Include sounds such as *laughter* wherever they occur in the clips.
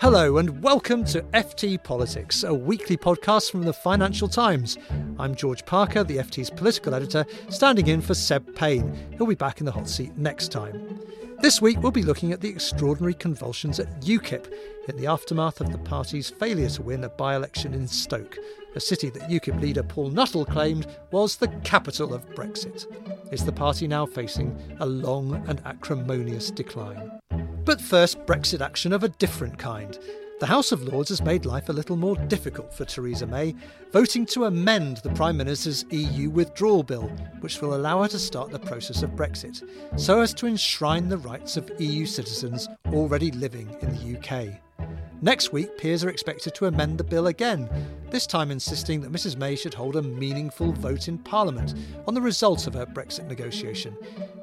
Hello, and welcome to FT Politics, a weekly podcast from the Financial Times. I'm George Parker, the FT's political editor, standing in for Seb Payne. He'll be back in the hot seat next time. This week, we'll be looking at the extraordinary convulsions at UKIP in the aftermath of the party's failure to win a by election in Stoke, a city that UKIP leader Paul Nuttall claimed was the capital of Brexit. Is the party now facing a long and acrimonious decline? But first, Brexit action of a different kind. The House of Lords has made life a little more difficult for Theresa May, voting to amend the Prime Minister's EU withdrawal bill, which will allow her to start the process of Brexit, so as to enshrine the rights of EU citizens already living in the UK. Next week, peers are expected to amend the bill again, this time insisting that Mrs May should hold a meaningful vote in Parliament on the result of her Brexit negotiation,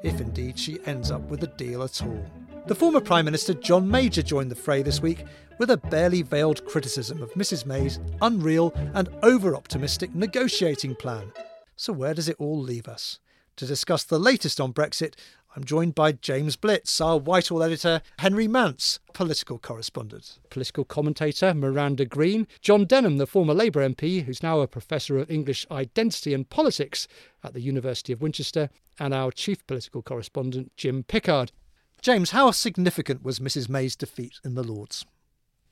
if indeed she ends up with a deal at all. The former Prime Minister John Major joined the fray this week with a barely veiled criticism of Mrs May's unreal and over optimistic negotiating plan. So, where does it all leave us? To discuss the latest on Brexit, I'm joined by James Blitz, our Whitehall editor, Henry Mance, political correspondent, political commentator Miranda Green, John Denham, the former Labour MP, who's now a professor of English identity and politics at the University of Winchester, and our chief political correspondent, Jim Pickard. James, how significant was Mrs May's defeat in the Lords?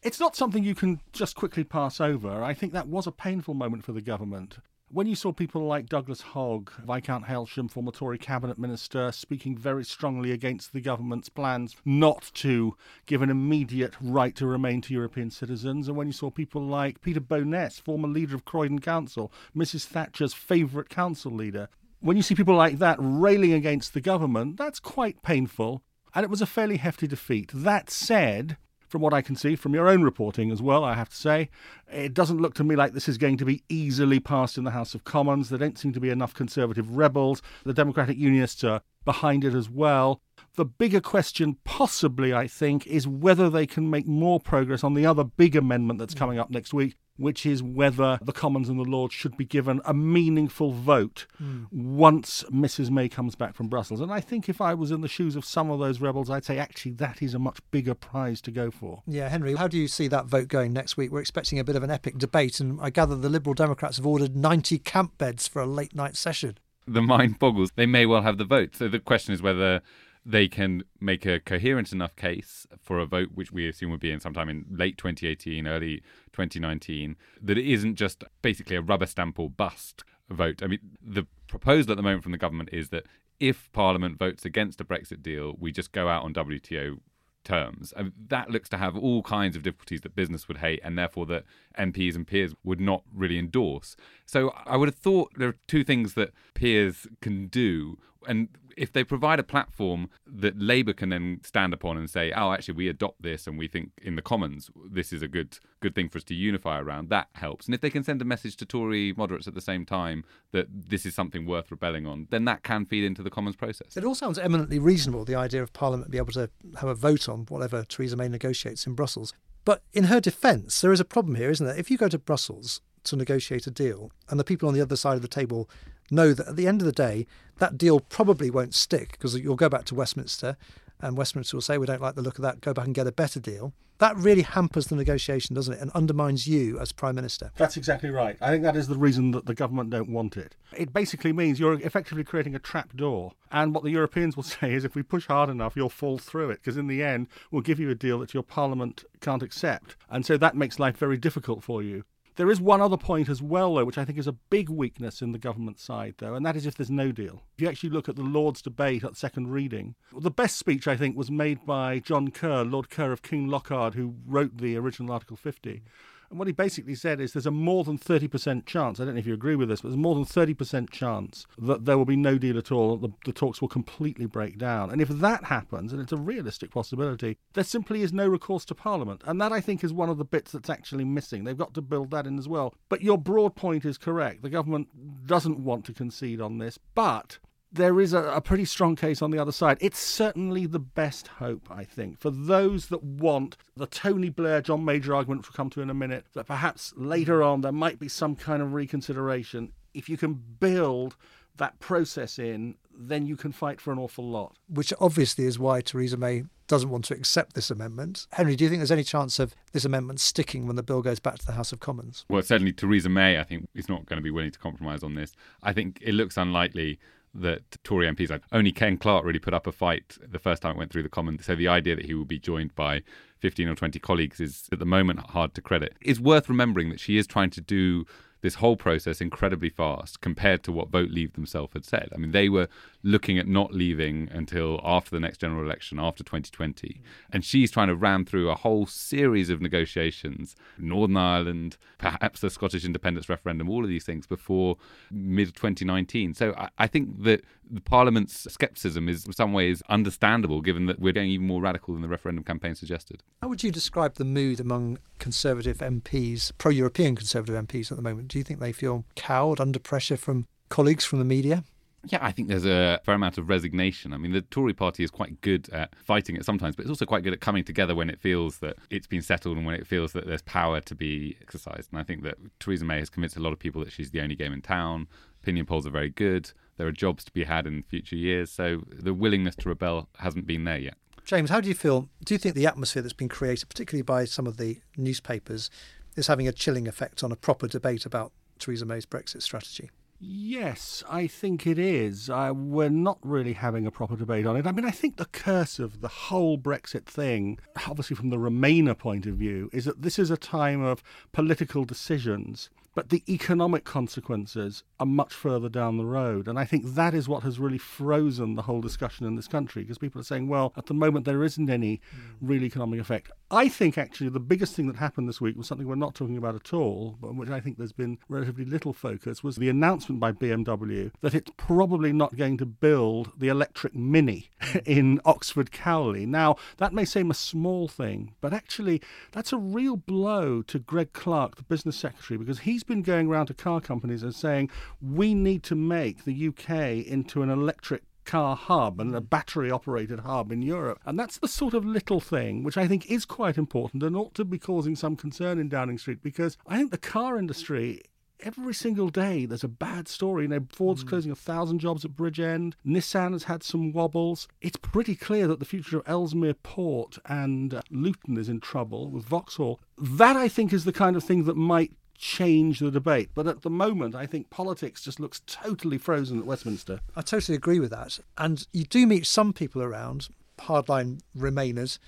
It's not something you can just quickly pass over. I think that was a painful moment for the government. When you saw people like Douglas Hogg, Viscount Hailsham, former Tory cabinet minister, speaking very strongly against the government's plans not to give an immediate right to remain to European citizens, and when you saw people like Peter Bowness, former leader of Croydon Council, Mrs Thatcher's favourite council leader, when you see people like that railing against the government, that's quite painful and it was a fairly hefty defeat. That said, from what I can see from your own reporting as well, I have to say, it doesn't look to me like this is going to be easily passed in the House of Commons. There don't seem to be enough Conservative rebels. The Democratic Unionists are behind it as well. The bigger question, possibly, I think, is whether they can make more progress on the other big amendment that's hmm. coming up next week, which is whether the Commons and the Lords should be given a meaningful vote mm. once Mrs May comes back from Brussels. And I think if I was in the shoes of some of those rebels, I'd say actually that is a much bigger prize to go for. Yeah, Henry, how do you see that vote going next week? We're expecting a bit of an epic debate, and I gather the Liberal Democrats have ordered 90 camp beds for a late night session. The mind boggles. They may well have the vote. So the question is whether they can make a coherent enough case for a vote, which we assume would be in sometime in late 2018, early 2019, that it isn't just basically a rubber stamp or bust vote. I mean, the proposal at the moment from the government is that if Parliament votes against a Brexit deal, we just go out on WTO terms. Mean, that looks to have all kinds of difficulties that business would hate, and therefore that MPs and peers would not really endorse. So I would have thought there are two things that peers can do, and if they provide a platform that Labour can then stand upon and say, "Oh, actually, we adopt this, and we think in the Commons this is a good good thing for us to unify around," that helps. And if they can send a message to Tory moderates at the same time that this is something worth rebelling on, then that can feed into the Commons process. It all sounds eminently reasonable. The idea of Parliament be able to have a vote on whatever Theresa May negotiates in Brussels. But in her defence, there is a problem here, isn't there? If you go to Brussels to negotiate a deal and the people on the other side of the table know that at the end of the day, that deal probably won't stick because you'll go back to Westminster and Westminster will say, we don't like the look of that, go back and get a better deal. That really hampers the negotiation, doesn't it? And undermines you as Prime Minister. That's exactly right. I think that is the reason that the government don't want it. It basically means you're effectively creating a trap door. And what the Europeans will *laughs* say is if we push hard enough, you'll fall through it, because in the end, we'll give you a deal that your Parliament can't accept. And so that makes life very difficult for you. There is one other point as well, though, which I think is a big weakness in the government side, though, and that is if there's no deal. If you actually look at the Lord's debate at second reading, the best speech, I think, was made by John Kerr, Lord Kerr of Kinlochard, who wrote the original Article 50. And what he basically said is there's a more than 30% chance, I don't know if you agree with this, but there's more than 30% chance that there will be no deal at all, the, the talks will completely break down. And if that happens, and it's a realistic possibility, there simply is no recourse to Parliament. And that, I think, is one of the bits that's actually missing. They've got to build that in as well. But your broad point is correct. The government doesn't want to concede on this, but there is a, a, pretty strong case on the other side. It's certainly the best hope, I think, for those that want the Tony Blair, John Major argument, which we'll come to in a minute, that perhaps later on there might be some kind of reconsideration. If you can build that process in, then you can fight for an awful lot. Which obviously is why Theresa May doesn't want to accept this amendment. Henry, do you think there's any chance of this amendment sticking when the bill goes back to the House of Commons? Well, certainly Theresa May, I think, is not going to be willing to compromise on this. I think it looks unlikely that Tory MPs, like only Ken Clarke really put up a fight the first time it went through the Commons. So the idea that he will be joined by 15 or 20 colleagues is at the moment hard to credit. It's worth remembering that she is trying to do this whole process incredibly fast compared to what Vote Leave themselves had said. I mean, they were looking at not leaving until after the next general election, after 2020. Mm. And she's trying to ram through a whole series of negotiations, Northern Ireland, perhaps the Scottish independence referendum, all of these things before mid 2019. So I, I think that the Parliament's scepticism is in some ways understandable given that we're going even more radical than the referendum campaign suggested. How would you describe the mood among Conservative MPs, pro European Conservative MPs at the moment? Do you think they feel cowed under pressure from colleagues from the media? Yeah, I think there's a fair amount of resignation. I mean, the Tory party is quite good at fighting it sometimes, but it's also quite good at coming together when it feels that it's been settled and when it feels that there's power to be exercised. And I think that Theresa May has convinced a lot of people that she's the only game in town. Opinion polls are very good. There are jobs to be had in future years. So the willingness to rebel hasn't been there yet. James, how do you feel? Do you think the atmosphere that's been created, particularly by some of the newspapers, is having a chilling effect on a proper debate about Theresa May's Brexit strategy? Yes, I think it is. Uh, we're not really having a proper debate on it. I mean, I think the curse of the whole Brexit thing, obviously from the Remainer point of view, is that this is a time of political decisions but the economic consequences are much further down the road. And I think that is what has really frozen the whole discussion in this country because people are saying, well, at the moment there isn't any mm. real economic effect. I think actually the biggest thing that happened this week was something we're not talking about at all, but which I think there's been relatively little focus, was the announcement by BMW that it's probably not going to build the electric Mini *laughs* in Oxford Cowley. Now, that may seem a small thing, but actually that's a real blow to Greg Clark, the business secretary, because he's been going around to car companies and saying, we need to make the UK into an electric car hub and a battery operated hub in Europe. And that's the sort of little thing which I think is quite important and ought to be causing some concern in Downing Street because I think the car industry every single day there's a bad story. You know, Ford's mm. closing a thousand jobs at Bridgend. Nissan has had some wobbles. It's pretty clear that the future of Ellesmere Port and uh, Luton is in trouble with Vauxhall. That I think is the kind of thing that might change the debate. But at the moment, I think politics just looks totally frozen at Westminster. I totally agree with that. And you do meet some people around, hardline Remainers,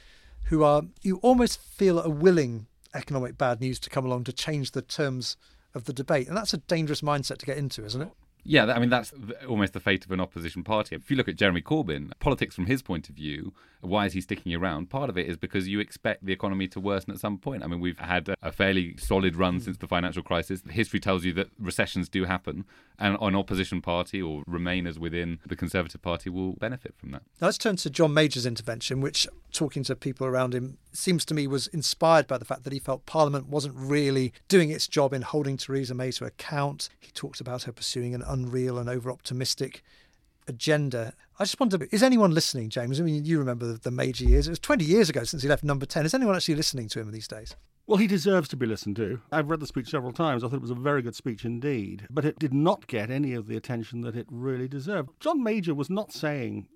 who are, you almost feel a willing economic bad news to come along to change the terms of the debate. And that's a dangerous mindset to get into, isn't it? Yeah, I mean, that's almost the fate of an opposition party. If you look at Jeremy Corbyn, politics from his point of view, why is he sticking around? Part of it is because you expect the economy to worsen at some point. I mean, we've had a fairly solid run hmm. since the financial crisis. History tells you that recessions do happen, and an opposition party or Remainers within the Conservative Party will benefit from that. Now let's turn to John Major's intervention, which, talking to people around him, seems to me was inspired by the fact that he felt Parliament wasn't really doing its job in holding Theresa May to account. He talked about her pursuing an unreal and over optimistic agenda. I just wonder, is anyone listening, James? I mean, you remember the, the major years. It was 20 years ago since he left number 10. Is anyone actually listening to him these days? Well, he deserves to be listened to. I've read the speech several times. I thought it was a very good speech indeed, but it did not get any of the attention that it really deserved. John Major was not saying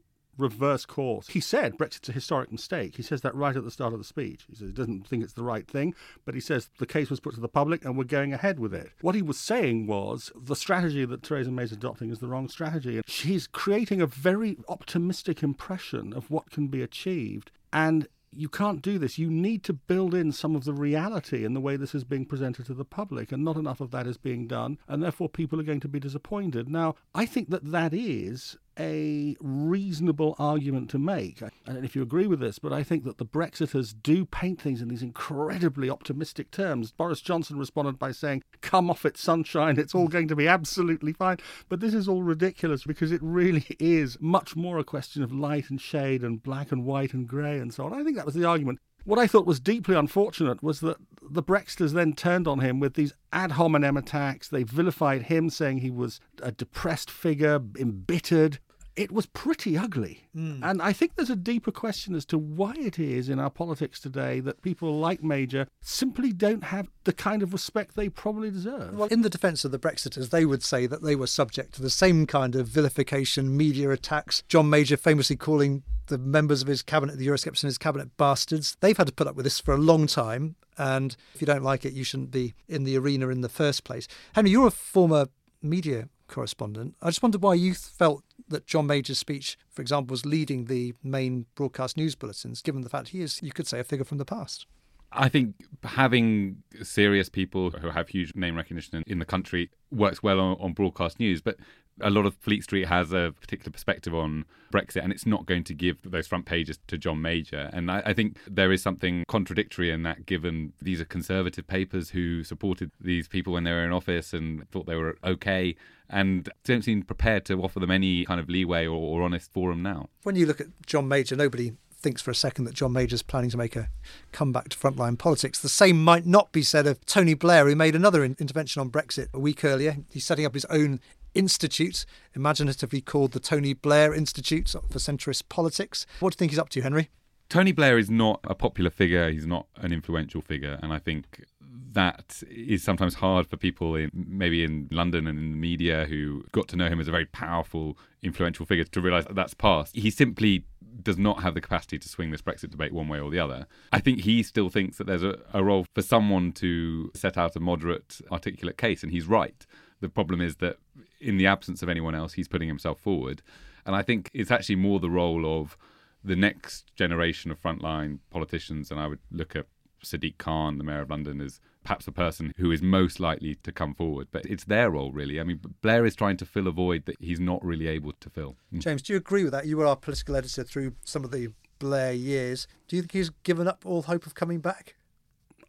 reverse course. He said Brexit's a historic mistake. He says that right at the start of the speech. He says he doesn't think it's the right thing, but he says the case was put to the public and we're going ahead with it. What he was saying was the strategy that Theresa May is adopting is the wrong strategy. She's creating a very optimistic impression of what can be achieved. And you can't do this. You need to build in some of the reality in the way this is being presented to the public, and not enough of that is being done, and therefore people are going to be disappointed. Now, I think that that is a reasonable argument to make. I don't know if you agree with this, but I think that the Brexiters do paint things in these incredibly optimistic terms. Boris Johnson responded by saying, Come off it, sunshine, it's all going to be absolutely fine. But this is all ridiculous because it really *laughs* is much more a question of light and shade and black and white and grey and so on. I think that was the argument. What I thought was deeply unfortunate was that the Brexiters then turned on him with these ad hominem attacks. They vilified him, saying he was a depressed figure, embittered it was pretty ugly. Mm. And I think there's a deeper question as to why it is in our politics today that people like Major simply don't have the kind of respect they probably deserve. Well, in the defence of the Brexiters, they would say that they were subject to the same kind of vilification, media attacks. John Major famously calling the members of his cabinet, the Eurosceptics in his cabinet, bastards. They've had to put up with this for a long time. And if you don't like it, you shouldn't be in the arena in the first place. Henry, you're a former media correspondent. I just wondered why you felt that John Major's speech, for example, was leading the main broadcast news bulletins, given the fact he is, you could say, a figure from the past. I think having serious people who have huge name recognition in the country works well on, on, broadcast news, but a lot of Fleet Street has a particular perspective on Brexit, and it's not going to give those front pages to John Major. And I, I think there is something contradictory in that, given these are conservative papers who supported these people when they were in office and thought they were okay, and don't seem prepared to offer them any kind of leeway or, or honest forum now. When you look at John Major, nobody thinks for a second that John Major's planning to make a comeback to frontline politics. The same might not be said of Tony Blair, who made another intervention on Brexit a week earlier. He's setting up his own institute, imaginatively called the Tony Blair Institute for Centrist Politics. What do you think he's up to, Henry? Tony Blair is not a popular figure. He's not an influential figure, and I think that is sometimes hard for people in maybe in London and in the media who got to know him as a very powerful, influential figure to realise that that's past. He simply does not have the capacity to swing this Brexit debate one way or the other. I think he still thinks that there's a, a role for someone to set out a moderate, articulate case, and he's right. The problem is that in the absence of anyone else, he's putting himself forward. And I think it's actually more the role of the next generation of frontline politicians, and I would look at Sadiq Khan, the mayor of London, as perhaps the person who is most likely to come forward. But it's their role, really. I mean, Blair is trying to fill a void that he's not really able to fill. *laughs* James, do you agree with that? You were our political editor through some of the Blair years. Do you think he's given up all hope of coming back?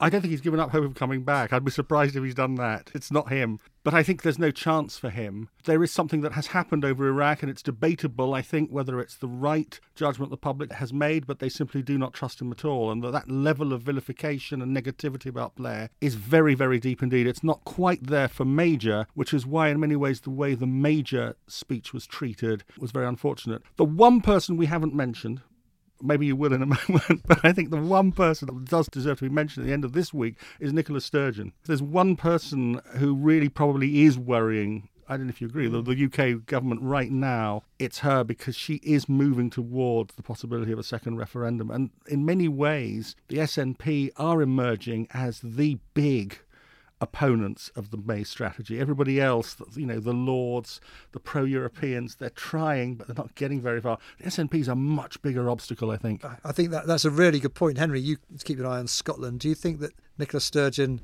I don't think he's given up hope of coming back. I'd be surprised if he's done that. It's not him. But I think there's no chance for him. There is something that has happened over Iraq, and it's debatable, I think, whether it's the right judgment the public has made, but they simply do not trust him at all. And that level of vilification and negativity about Blair is very, very deep indeed. It's not quite there for Major, which is why, in many ways, the way the Major speech was treated was very unfortunate. The one person we haven't mentioned, maybe you will in a *laughs* moment, but I think the one person that does deserve to be mentioned at the end of this week is Nicola Sturgeon. There's one person who really probably is worrying. I don't know if you agree. The, hmm. the UK government right now, it's her because she is moving towards the possibility of a second referendum. And in many ways, the SNP are emerging as the big opponents of the May strategy. Everybody else, you know, the Lords, the pro Europeans, they're trying, but they're not getting very far. The SNP is a much bigger obstacle, I think. I think that that's a really good point. Henry, you keep an eye on Scotland. Do you think that Nicola Sturgeon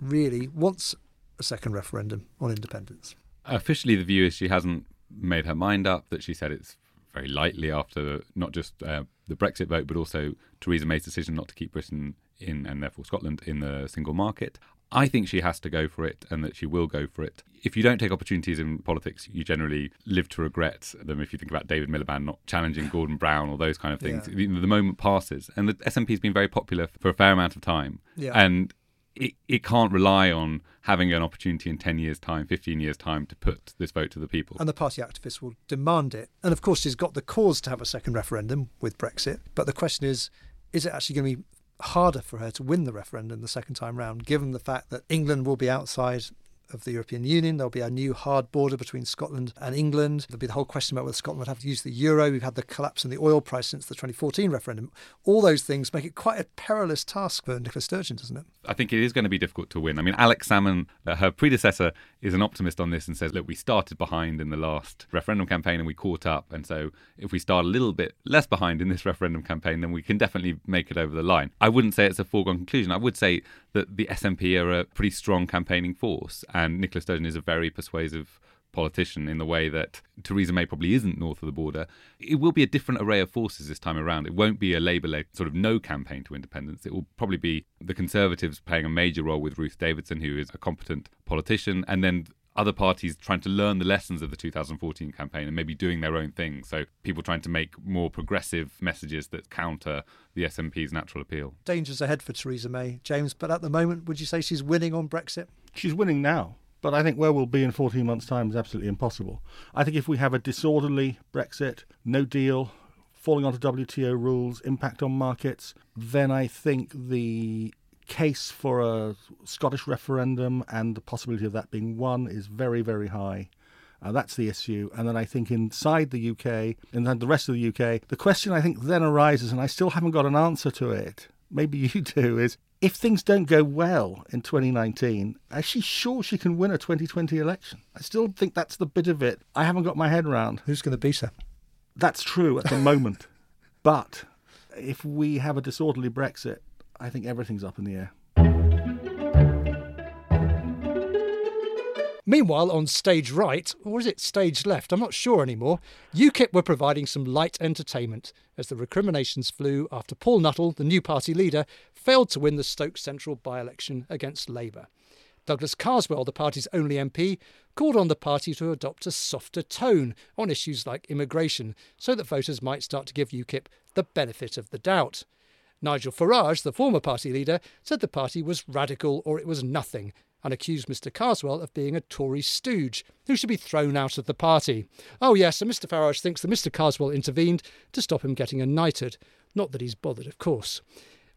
really wants a second referendum on independence? Officially, the view is she hasn't made her mind up, that she said it's very lightly after not just uh, the Brexit vote, but also Theresa May's decision not to keep Britain in and therefore Scotland in the single market. I think she has to go for it and that she will go for it. If you don't take opportunities in politics, you generally live to regret them. If you think about David Miliband not challenging Gordon Brown or those kind of things, yeah. the, the, moment passes. And the SNP has been very popular for a fair amount of time. Yeah. And it, it can't rely on having an opportunity in 10 years' time, 15 years' time to put this vote to the people. And the party activists will demand it. And of course, she's got the cause to have a second referendum with Brexit. But the question is, is it actually going to be harder for her to win the referendum the second time round, given the fact that England will be outside of the European Union. There'll be a new hard border between Scotland and England. There'll be the whole question about whether Scotland would have to use the euro. We've had the collapse in the oil price since the 2014 referendum. All those things make it quite a perilous task for Nicola Sturgeon, doesn't it? I think it is going to be difficult to win. I mean, Alex Salmond, uh, her predecessor, is an optimist on this and says, look, we started behind in the last referendum campaign and we caught up. And so if we start a little bit less behind in this referendum campaign, then we can definitely make it over the line. I wouldn't say it's a foregone conclusion. I would say that the SNP are a pretty strong campaigning force and Nicola Sturgeon is a very persuasive politician in the way that Theresa May probably isn't north of the border. It will be a different array of forces this time around. It won't be a Labour led sort of no campaign to independence. It will probably be the Conservatives playing a major role with Ruth Davidson, who is a competent politician, and then other parties trying to learn the lessons of the 2014 campaign and maybe doing their own thing. So people trying to make more progressive messages that counter the SNP's natural appeal. Dangers ahead for Theresa May, James, but at the moment, would you say she's winning on Brexit? She's winning now. But I think where we'll be in 14 months' time is absolutely impossible. I think if we have a disorderly Brexit, no deal, falling onto WTO rules, impact on markets, then I think the case for a Scottish referendum and the possibility of that being won is very, very high. Uh, that's the issue. And then I think inside the UK and then the rest of the UK, the question I think then arises, and I still haven't got an answer to it, maybe you *laughs* do, is if things don't go well in 2019, is she sure she can win a 2020 election? I still think that's the bit of it I haven't got my head around. Who's going to beat her? That's true at the moment. *laughs* but if we have a disorderly Brexit, I think everything's up in the air. Meanwhile, on stage right, or is it stage left? I'm not sure anymore. UKIP were providing some light entertainment as the recriminations flew after Paul Nuttall, the new party leader, failed to win the Stoke Central by election against Labour. Douglas Carswell, the party's only MP, called on the party to adopt a softer tone on issues like immigration so that voters might start to give UKIP the benefit of the doubt. Nigel Farage, the former party leader, said the party was radical or it was nothing and accused Mr. Carswell of being a Tory stooge who should be thrown out of the party. Oh, yes, and Mr. Farage thinks that Mr. Carswell intervened to stop him getting a knighthood. Not that he's bothered, of course.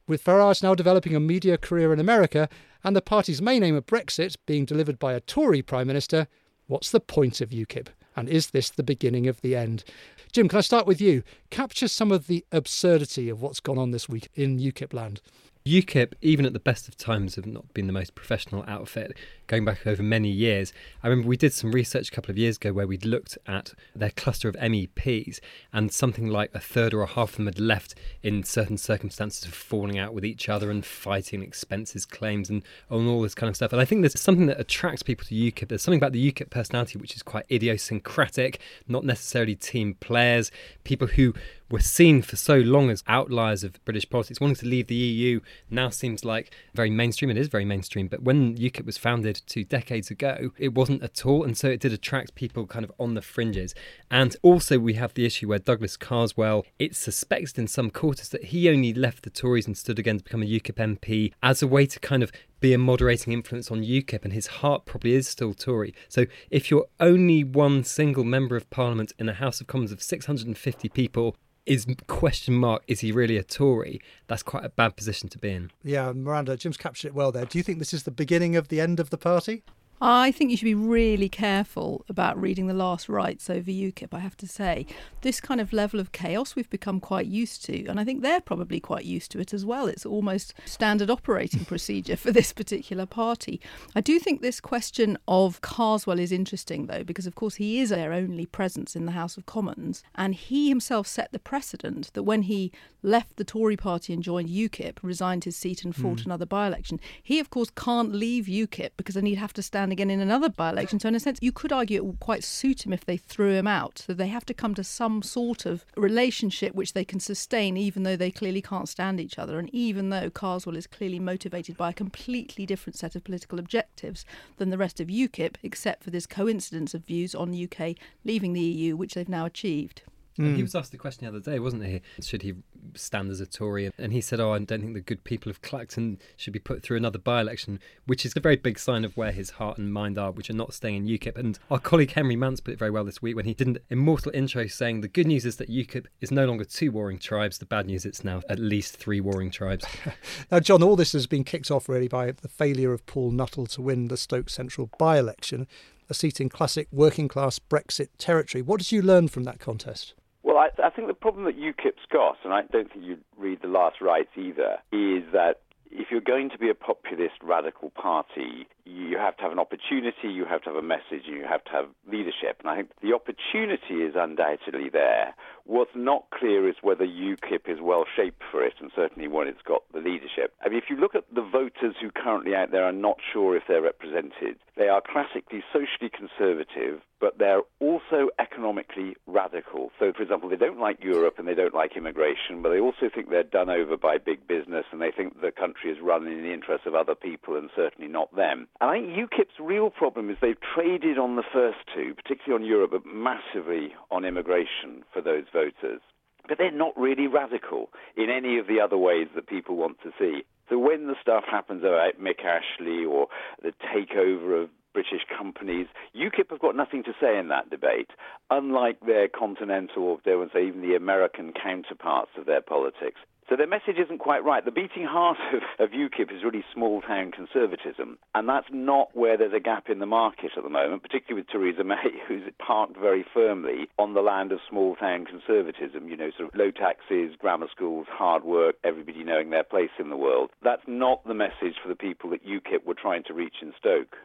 With Farage now developing a media career in America and the party's main aim of Brexit being delivered by a Tory Prime Minister, what's the point of UKIP? And is this the beginning of the end? Jim, can I start with you? Capture some of the absurdity of what's gone on this week in UKIP land. UKIP, even at the best of times, have not been the most professional outfit going back over many years. I remember we did some research a couple of years ago where we'd looked at their cluster of MEPs, and something like a third or a half of them had left in certain circumstances of falling out with each other and fighting expenses claims and all this kind of stuff. And I think there's something that attracts people to UKIP. There's something about the UKIP personality which is quite idiosyncratic, not necessarily team players, people who were seen for so long as outliers of British politics. Wanting to leave the EU now seems like very mainstream. It is very mainstream. But when UKIP was founded two decades ago, it wasn't at all. And so it did attract people kind of on the fringes. And also, we have the issue where Douglas Carswell, it's suspected in some quarters that he only left the Tories and stood again to become a UKIP MP as a way to kind of be a moderating influence on UKIP, and his heart probably is still Tory. So if you're only one single member of Parliament in a House of Commons of 650 people, is question mark is he really a Tory? That's quite a bad position to be in. Yeah, Miranda, Jim's captured it well there. Do you think this is the beginning of the end of the party? I think you should be really careful about reading the last rites over UKIP, I have to say. This kind of level of chaos we've become quite used to, and I think they're probably quite used to it as well. It's almost standard operating *laughs* procedure for this particular party. I do think this question of Carswell is interesting, though, because of course he is their only presence in the House of Commons, and he himself set the precedent that when he left the Tory party and joined UKIP, resigned his seat and fought mm. another by election, he, of course, can't leave UKIP because then he'd have to stand again in another by election. So, in a sense, you could argue it would quite suit him if they threw him out. So, they have to come to some sort of relationship which they can sustain, even though they clearly can't stand each other. And even though Carswell is clearly motivated by a completely different set of political objectives than the rest of UKIP, except for this coincidence of views on UK leaving the EU, which they've now achieved. Mm. He was asked the question the other day, wasn't he? Should he stand as a Tory? And he said, "Oh, I don't think the good people of Clacton should be put through another by-election," which is a very big sign of where his heart and mind are, which are not staying in UKIP. And our colleague Henry Mance put it very well this week when he did an immortal intro saying, "The good news is that UKIP is no longer two warring tribes. The bad news it's now at least three warring tribes." *laughs* now, John, all this has been kicked off really by the failure of Paul Nuttall to win the Stoke Central by-election, a seat in classic working-class Brexit territory. What did you learn from that contest? Well, I, I think the problem that UKIP's got, and I don't think you'd read the last rites either, is that if you're going to be a populist radical party, you have to have an opportunity, you have to have a message, and you have to have leadership. And I think the opportunity is undoubtedly there. What's not clear is whether UKIP is well shaped for it, and certainly when it's got the leadership. I mean, if you look at the voters who currently out there are not sure if they're represented, they are classically socially conservative, but they're also economically radical. So, for example, they don't like Europe and they don't like immigration, but they also think they're done over by big business and they think the country is run in the interests of other people and certainly not them. And I think UKIP's real problem is they've traded on the first two, particularly on Europe, but massively on immigration for those voters. But they're not really radical in any of the other ways that people want to see. So when the stuff happens about Mick Ashley or the takeover of British companies. UKIP have got nothing to say in that debate, unlike their continental, or dare say even the American counterparts of their politics. So their message isn't quite right. The beating heart *laughs* of, of UKIP is really small town conservatism, and that's not where there's a gap in the market at the moment, particularly with Theresa May, *laughs* who's parked very firmly on the land of small town conservatism, you know, sort of low taxes, grammar schools, hard work, everybody knowing their place in the world. That's not the message for the people that UKIP were trying to reach in Stoke.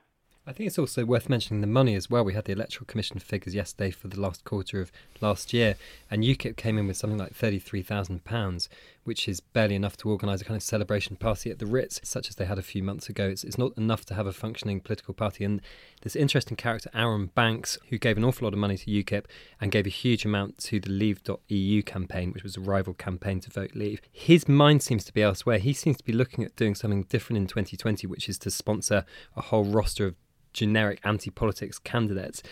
I think it's also worth mentioning the money as well. We had the Electoral Commission figures yesterday for the last quarter of last year, and UKIP came in with something like £33,000, which is barely enough to organise a kind of celebration party at the Ritz, such as they had a few months ago. It's, it's not enough to have a functioning political party. And this interesting character, Arron Banks, who gave an awful lot of money to UKIP and gave a huge amount to the Leave.eu campaign, which was a rival campaign to vote Leave, his mind seems to be elsewhere. He seems to be looking at doing something different in 2020, which is to sponsor a whole roster of generic anti politics candidates.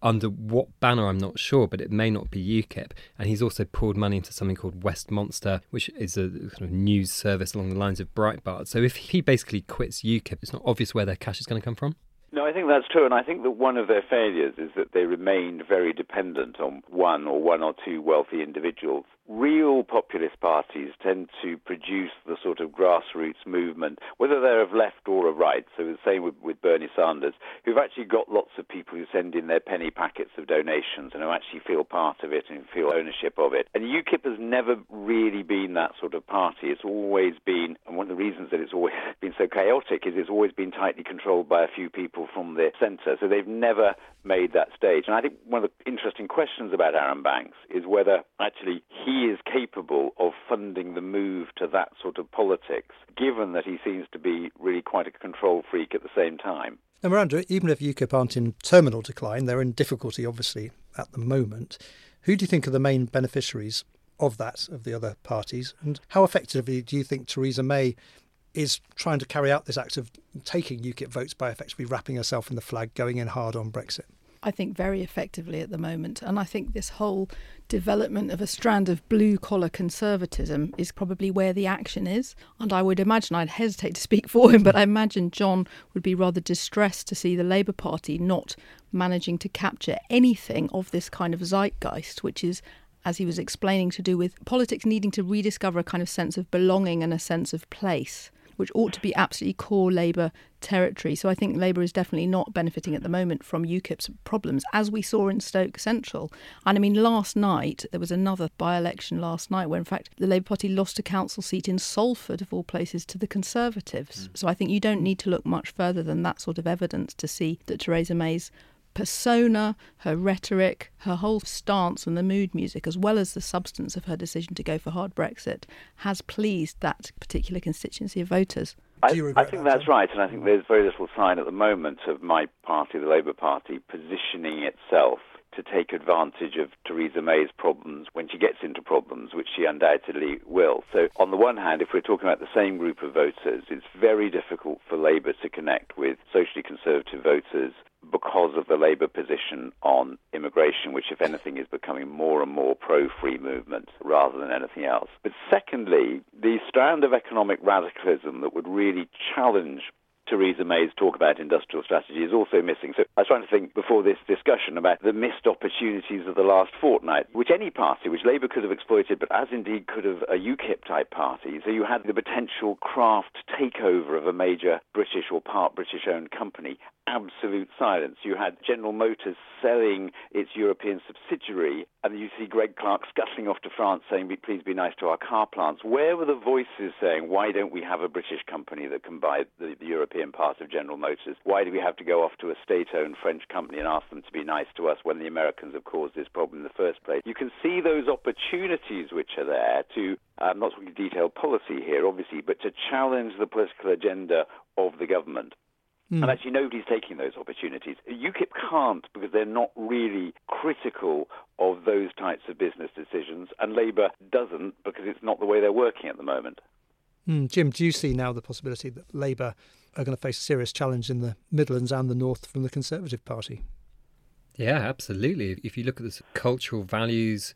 Under what banner, I'm not sure, but it may not be UKIP. And he's also poured money into something called Westmonster, which is a kind of news service along the lines of Breitbart. So if he basically quits UKIP, it's not obvious where their cash is going to come from. No, I think that's true, and I think that one of their failures is that they remained very dependent on one or one or two wealthy individuals real populist parties tend to produce the sort of grassroots movement, whether they're of left or of right. So the same with, with Bernie Sanders, who've actually got lots of people who send in their penny packets of donations and who actually feel part of it and feel ownership of it. And UKIP has never really been that sort of party. It's always been, and one of the reasons that it's always *laughs* been so chaotic is it's always been tightly controlled by a few people from the centre. So they've never made that stage. And I think one of the interesting questions about Arron Banks is whether actually he is capable of funding the move to that sort of politics, given that he seems to be really quite a control freak at the same time. Now, Miranda, even if UKIP aren't in terminal decline, they're in difficulty, obviously, at the moment. Who do you think are the main beneficiaries of that, of the other parties? And how effectively do you think Theresa May is trying to carry out this act of taking UKIP votes by effectively wrapping herself in the flag, going in hard on Brexit? I think very effectively at the moment. And I think this whole development of a strand of blue collar conservatism is probably where the action is. And I would imagine, I'd hesitate to speak for him, but I imagine John would be rather distressed to see the Labour Party not managing to capture anything of this kind of zeitgeist, which is as he was explaining, to do with politics needing to rediscover a kind of sense of belonging and a sense of place which ought to be absolutely core Labour territory. So I think Labour is definitely not benefiting at the moment from UKIP's problems, as we saw in Stoke Central. And I mean, last night, there was another by election last night where, in fact, the Labour Party lost a council seat in Salford, of all places, to the Conservatives. Mm. So I think you don't need to look much further than that sort of evidence to see that Theresa May's persona, her rhetoric, her whole stance and the mood music, as well as the substance of her decision to go for hard Brexit, has pleased that particular constituency of voters. I, I, think that's right, and I think there's very little sign at the moment of my party, the Labour Party, positioning itself to take advantage of Theresa May's problems when she gets into problems, which she undoubtedly will. So, on the one hand, if we're talking about the same group of voters, it's very difficult for Labour to connect with socially conservative voters because of the Labour position on immigration, which, if anything, is becoming more and more pro free movement rather than anything else. But secondly, the strand of economic radicalism that would really challenge Theresa May's talk about industrial strategy is also missing. So I was trying to think before this discussion about the missed opportunities of the last fortnight, which any party, which Labour could have exploited, but as indeed could have a UKIP type party. So you had the potential Kraft takeover of a major British or part British owned company absolute silence. You had General Motors selling its European subsidiary, and you see Greg Clark scuttling off to France saying, please be nice to our car plants. Where were the voices saying, why don't we have a British company that can buy the, the European part of General Motors? Why do we have to go off to a state owned French company and ask them to be nice to us when the Americans have caused this problem in the first place? You can see those opportunities which are there to, I'm um, not talking detailed policy here, obviously, but to challenge the political agenda of the government. Mm. And actually, nobody's taking those opportunities. UKIP can't because they're not really critical of those types of business decisions, and Labour doesn't because it's not the way they're working at the moment. Mm. Jim, do you see now the possibility that Labour are going to face a serious challenge in the Midlands and the North from the Conservative Party? Yeah, absolutely. If you look at the cultural values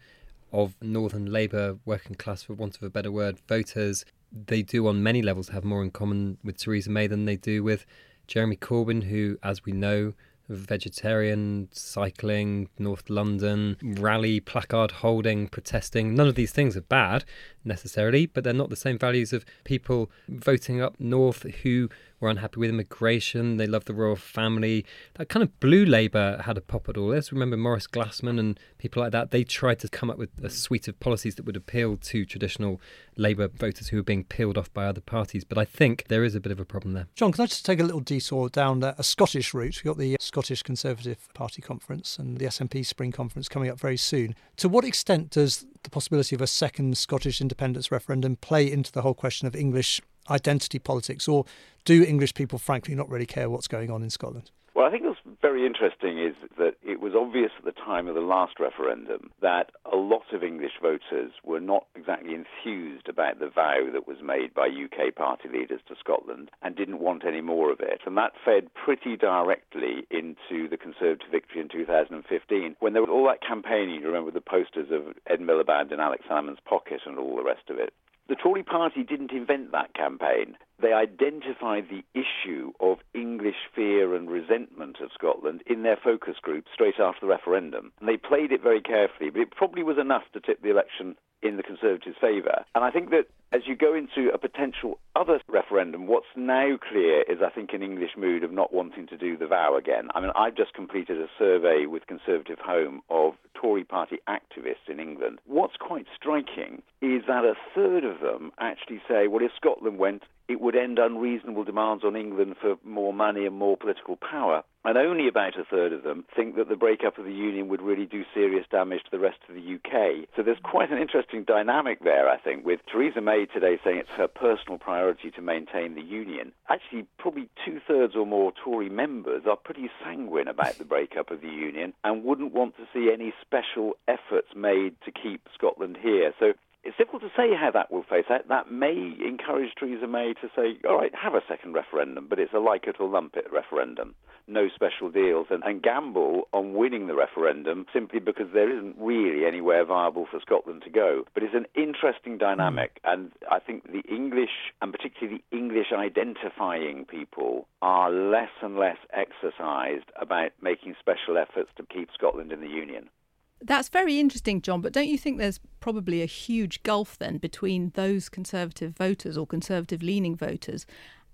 of Northern Labour working class, for want of a better word, voters, they do on many levels have more in common with Theresa May than they do with Jeremy Corbyn, who, as we know, vegetarian, cycling, North London, rally, placard holding, protesting. None of these things are bad necessarily, but they're not the same values of people voting up north who were unhappy with immigration. They love the royal family. That kind of blue Labour had a pop at all this. Remember Maurice Glasman and people like that? They tried to come up with a suite of policies that would appeal to traditional Labour voters who were being peeled off by other parties. But I think there is a bit of a problem there. John, can I just take a little detour down a Scottish route? We've got the Scottish Conservative Party conference and the SNP Spring conference coming up very soon. To what extent does the possibility of a second Scottish independence referendum play into the whole question of English identity politics, or do English people, frankly, not really care what's going on in Scotland? Well, I think what's very interesting is that it was obvious at the time of the last referendum that a lot of English voters were not exactly enthused about the vow that was made by UK party leaders to Scotland and didn't want any more of it. And that fed pretty directly into the Conservative victory in 2015 when there was all that campaigning, you remember the posters of Ed Miliband in Alex Salmond's pocket and all the rest of it. The Tory party didn't invent that campaign. They identified the issue of English fear and resentment of Scotland in their focus group straight after the referendum. And they played it very carefully, but it probably was enough to tip the election in the Conservatives' favour. And I think that as you go into a potential other referendum, what's now clear is, I think, an English mood of not wanting to do the vow again. I mean, I've just completed a survey with Conservative Home of Tory party activists in England. What's quite striking is that a third of them actually say, well, if Scotland went, it would end unreasonable demands on England for more money and more political power. And only about a third of them think that the breakup of the Union would really do serious damage to the rest of the UK. So there's quite an interesting dynamic there, I think, with Theresa May today saying it's her personal priority to maintain the Union. Actually, probably two thirds or more Tory members are pretty sanguine about the breakup of the Union and wouldn't want to see any special efforts made to keep Scotland here. So it's difficult to say how that will face out. That may encourage Theresa May to say, all right, have a second referendum, but it's a like it or lump it referendum. No special deals, and, and gamble on winning the referendum simply because there isn't really anywhere viable for Scotland to go. But it's an interesting dynamic, mm. and I think the English, and particularly the English identifying people, are less and less exercised about making special efforts to keep Scotland in the Union. That's very interesting, John, but don't you think there's probably a huge gulf then between those Conservative voters or Conservative leaning voters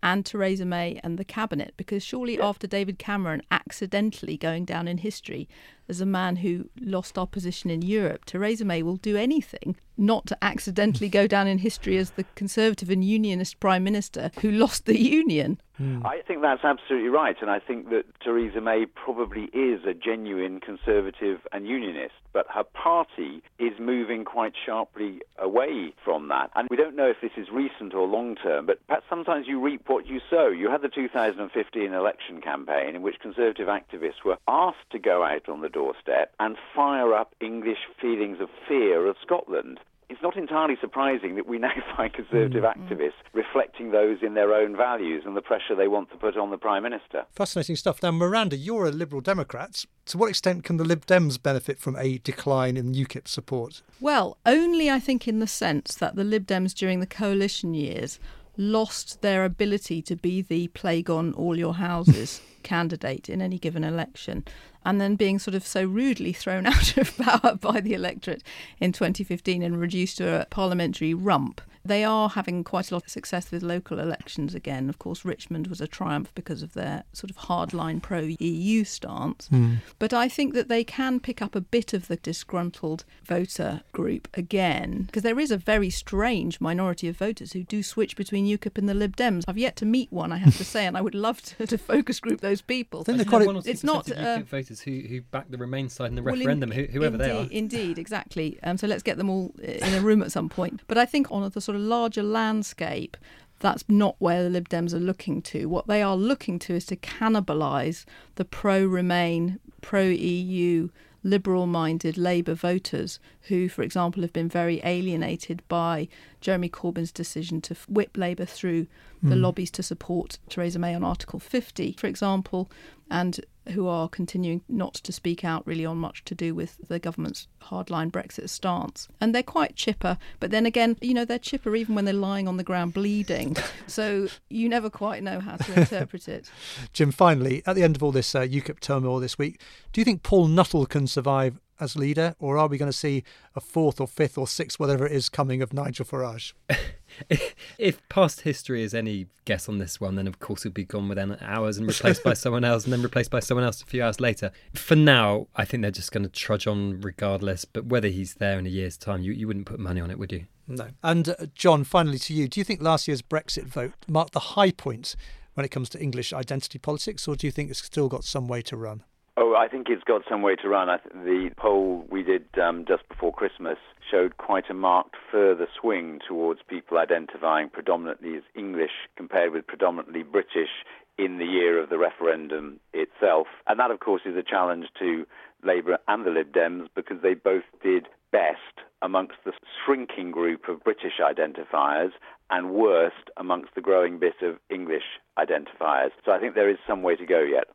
and Theresa May and the cabinet? Because surely yes. after David Cameron accidentally going down in history as a man who lost our position in Europe, Theresa May will do anything not to accidentally go down in history as the Conservative and Unionist Prime Minister who lost the Union. Hmm. I think that's absolutely right, and I think that Theresa May probably is a genuine Conservative and Unionist, but her party is moving quite sharply away from that. And we don't know if this is recent or long term, but perhaps sometimes you reap what you sow. You had the 2015 election campaign in which Conservative activists were asked to go out on the doorstep and fire up English feelings of fear of Scotland it's not entirely surprising that we now *laughs* find Conservative mm. activists reflecting those in their own values and the pressure they want to put on the Prime Minister. Fascinating stuff. Now, Miranda, you're a Liberal Democrat. To what extent can the Lib Dems benefit from a decline in UKIP support? Well, only I think in the sense that the Lib Dems during the coalition years lost their ability to be the plague on all your houses *laughs* candidate in any given election and then being sort of so rudely thrown *laughs* out of power by the electorate in 2015 and reduced to a parliamentary rump They are having quite a lot of success with local elections again. Of course, Richmond was a triumph because of their sort of hardline pro EU stance. Mm. But I think that they can pick up a bit of the disgruntled voter group again, because there is a very strange minority of voters who do switch between UKIP and the Lib Dems. I've yet to meet one, I have to say, and I would love to, to focus group those people. I think quite it's not uh, voters who, who back the Remain side in the well, referendum, in, whoever indeed, they are. Indeed, exactly. Um, so let's get them all in a room at some point. But I think on the sort of larger landscape, that's not where the Lib Dems are looking to. What they are looking to is to cannibalise the pro Remain, pro EU, liberal minded Labour voters who, for example, have been very alienated by Jeremy Corbyn's decision to whip Labour through the mm. lobbies to support Theresa May on Article 50, for example, and who are continuing not to speak out really on much to do with the government's hardline Brexit stance. And they're quite chipper, but then again, you know, they're chipper even when they're lying on the ground bleeding. *laughs* so you never quite know how to interpret it. *laughs* Jim, finally, at the end of all this uh, UKIP turmoil this week, do you think Paul Nuttall can survive as leader, or are we going to see a fourth or fifth or sixth, whatever it is, coming of Nigel Farage? *laughs* *laughs* if past history is any guess on this one, then of course he'll be gone within hours and replaced by *laughs* someone else, and then replaced by someone else a few hours later. For now, I think they're just going to trudge on regardless. But whether he's there in a year's time, you, you wouldn't put money on it, would you? No. And uh, John, finally to you, do you think last year's Brexit vote marked the high point when it comes to English identity politics, or do you think it's still got some way to run? Oh, I think it's got some way to run. Th- the poll we did um, just before Christmas showed quite a marked further swing towards people identifying predominantly as English compared with predominantly British in the year of the referendum itself. And that, of course, is a challenge to Labour and the Lib Dems because they both did best amongst the shrinking group of British identifiers and worst amongst the growing bit of English identifiers. So I think there is some way to go yet.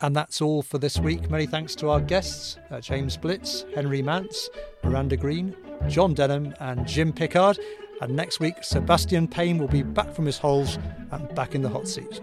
And that's all for this week. Many thanks to our guests uh, James Blitz, Henry Mance, Miranda Green, John Denham, and Jim Pickard. And next week, Sebastian Payne will be back from his holes and back in the hot seat.